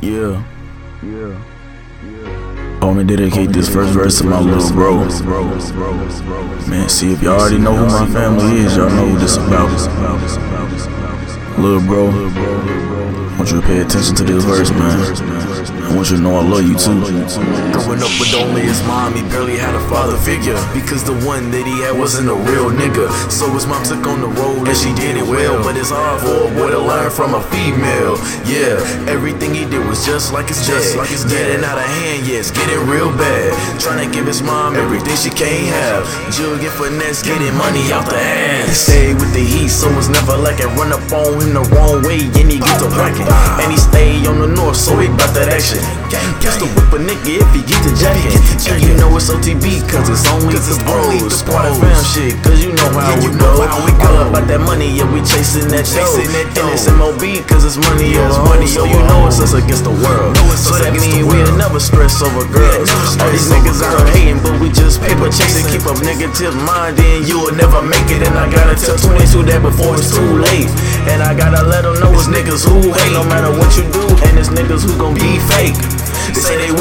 Yeah. Yeah. Yeah. I'm gonna dedicate this first verse to my little bro. Man, see if y'all already know who my family is, y'all know who this about. Little bro, I want you to pay attention to this verse, man. I want you to know I love you too. Growing up with only his mom, he barely had a father figure. Because the one that he had wasn't a real nigga. So his mom took on the role and she did it well. But it's hard for a boy to learn from a female. Yeah, everything he did was just like his just dad. Like his getting out of hand, yeah, it's getting real bad. Trying to give his mom everything she can't have. Jug and finesse, getting money out the ass. He stayed with the heat, so it's never like it run up on him the wrong way. And he get to bracket. And he stay on the north, so he bout that action. Pistol whip a nigga if he get the jacket. And you know it's OTB, cause it's only the bros. Of fam shit, cause you know how we go. All about that money, yeah, we chasing that dough. And it's MOB, cause it's money over money. So you know it's us against the world. So that mean we'll never stress over girls. All these niggas out hating, but we just paper chasing. Keep up negative mind, then you will never make it. And I gotta tell 22 that before it's too late. And I gotta let them know it's niggas who hate no matter what you do. And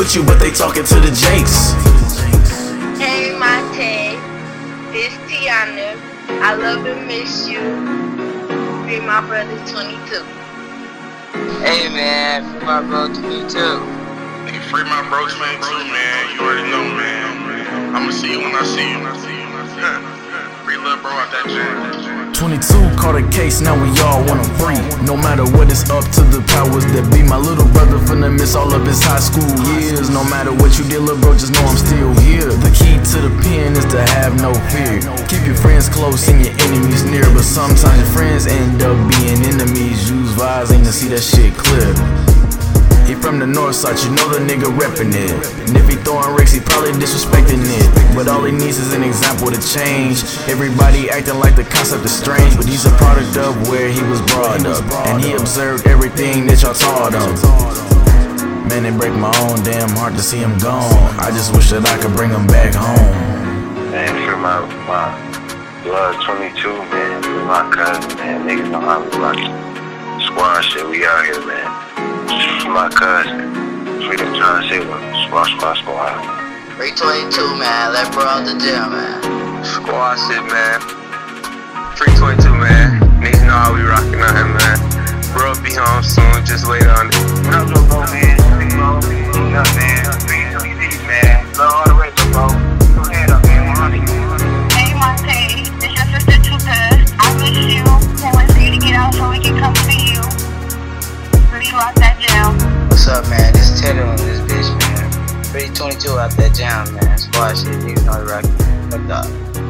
with you, but they talking to the Jakes. Hey, Mate. This Tiana. I love and miss you. Be my brother 22. Hey, man. Free my bro 22. Nigga, free my bro 22, man. You already know, man. I'ma see you when I see you. 22 caught a case, now we all wanna free. No matter what, it's up to the powers that be. My little brother finna miss all of his high school years. No matter what you did, little bro, just know I'm still here. The key to the pen is to have no fear. Keep your friends close and your enemies near. But sometimes your friends end up being enemies. Use vising to see that shit clear. He from the north side, you know the nigga reppin' it. And if he throwing ricks, he probably disrespecting it. But all he needs is an example to change. Everybody acting like the concept is strange, but he's a product of where he was brought up. And he observed everything that y'all taught him. Man, it break my own damn heart to see him gone. I just wish that I could bring him back home. Man, for my, my blood 22, man, for my cousin, man. Niggas know how we rock Squad shit, we out here, man. My cousin. Freedom John Silver, squad, squad, squad. 322, man. Let bro out the gym, man. Squad shit, man. 322, man. Niggas know how we rockin' out here, man. Bro be home soon, just wait on it. What up, little bro, man? Big bro, big up, man. Big man. Love all the rest, 22 out that jam, man. Squash it, you know the record. Hooked up. Uh,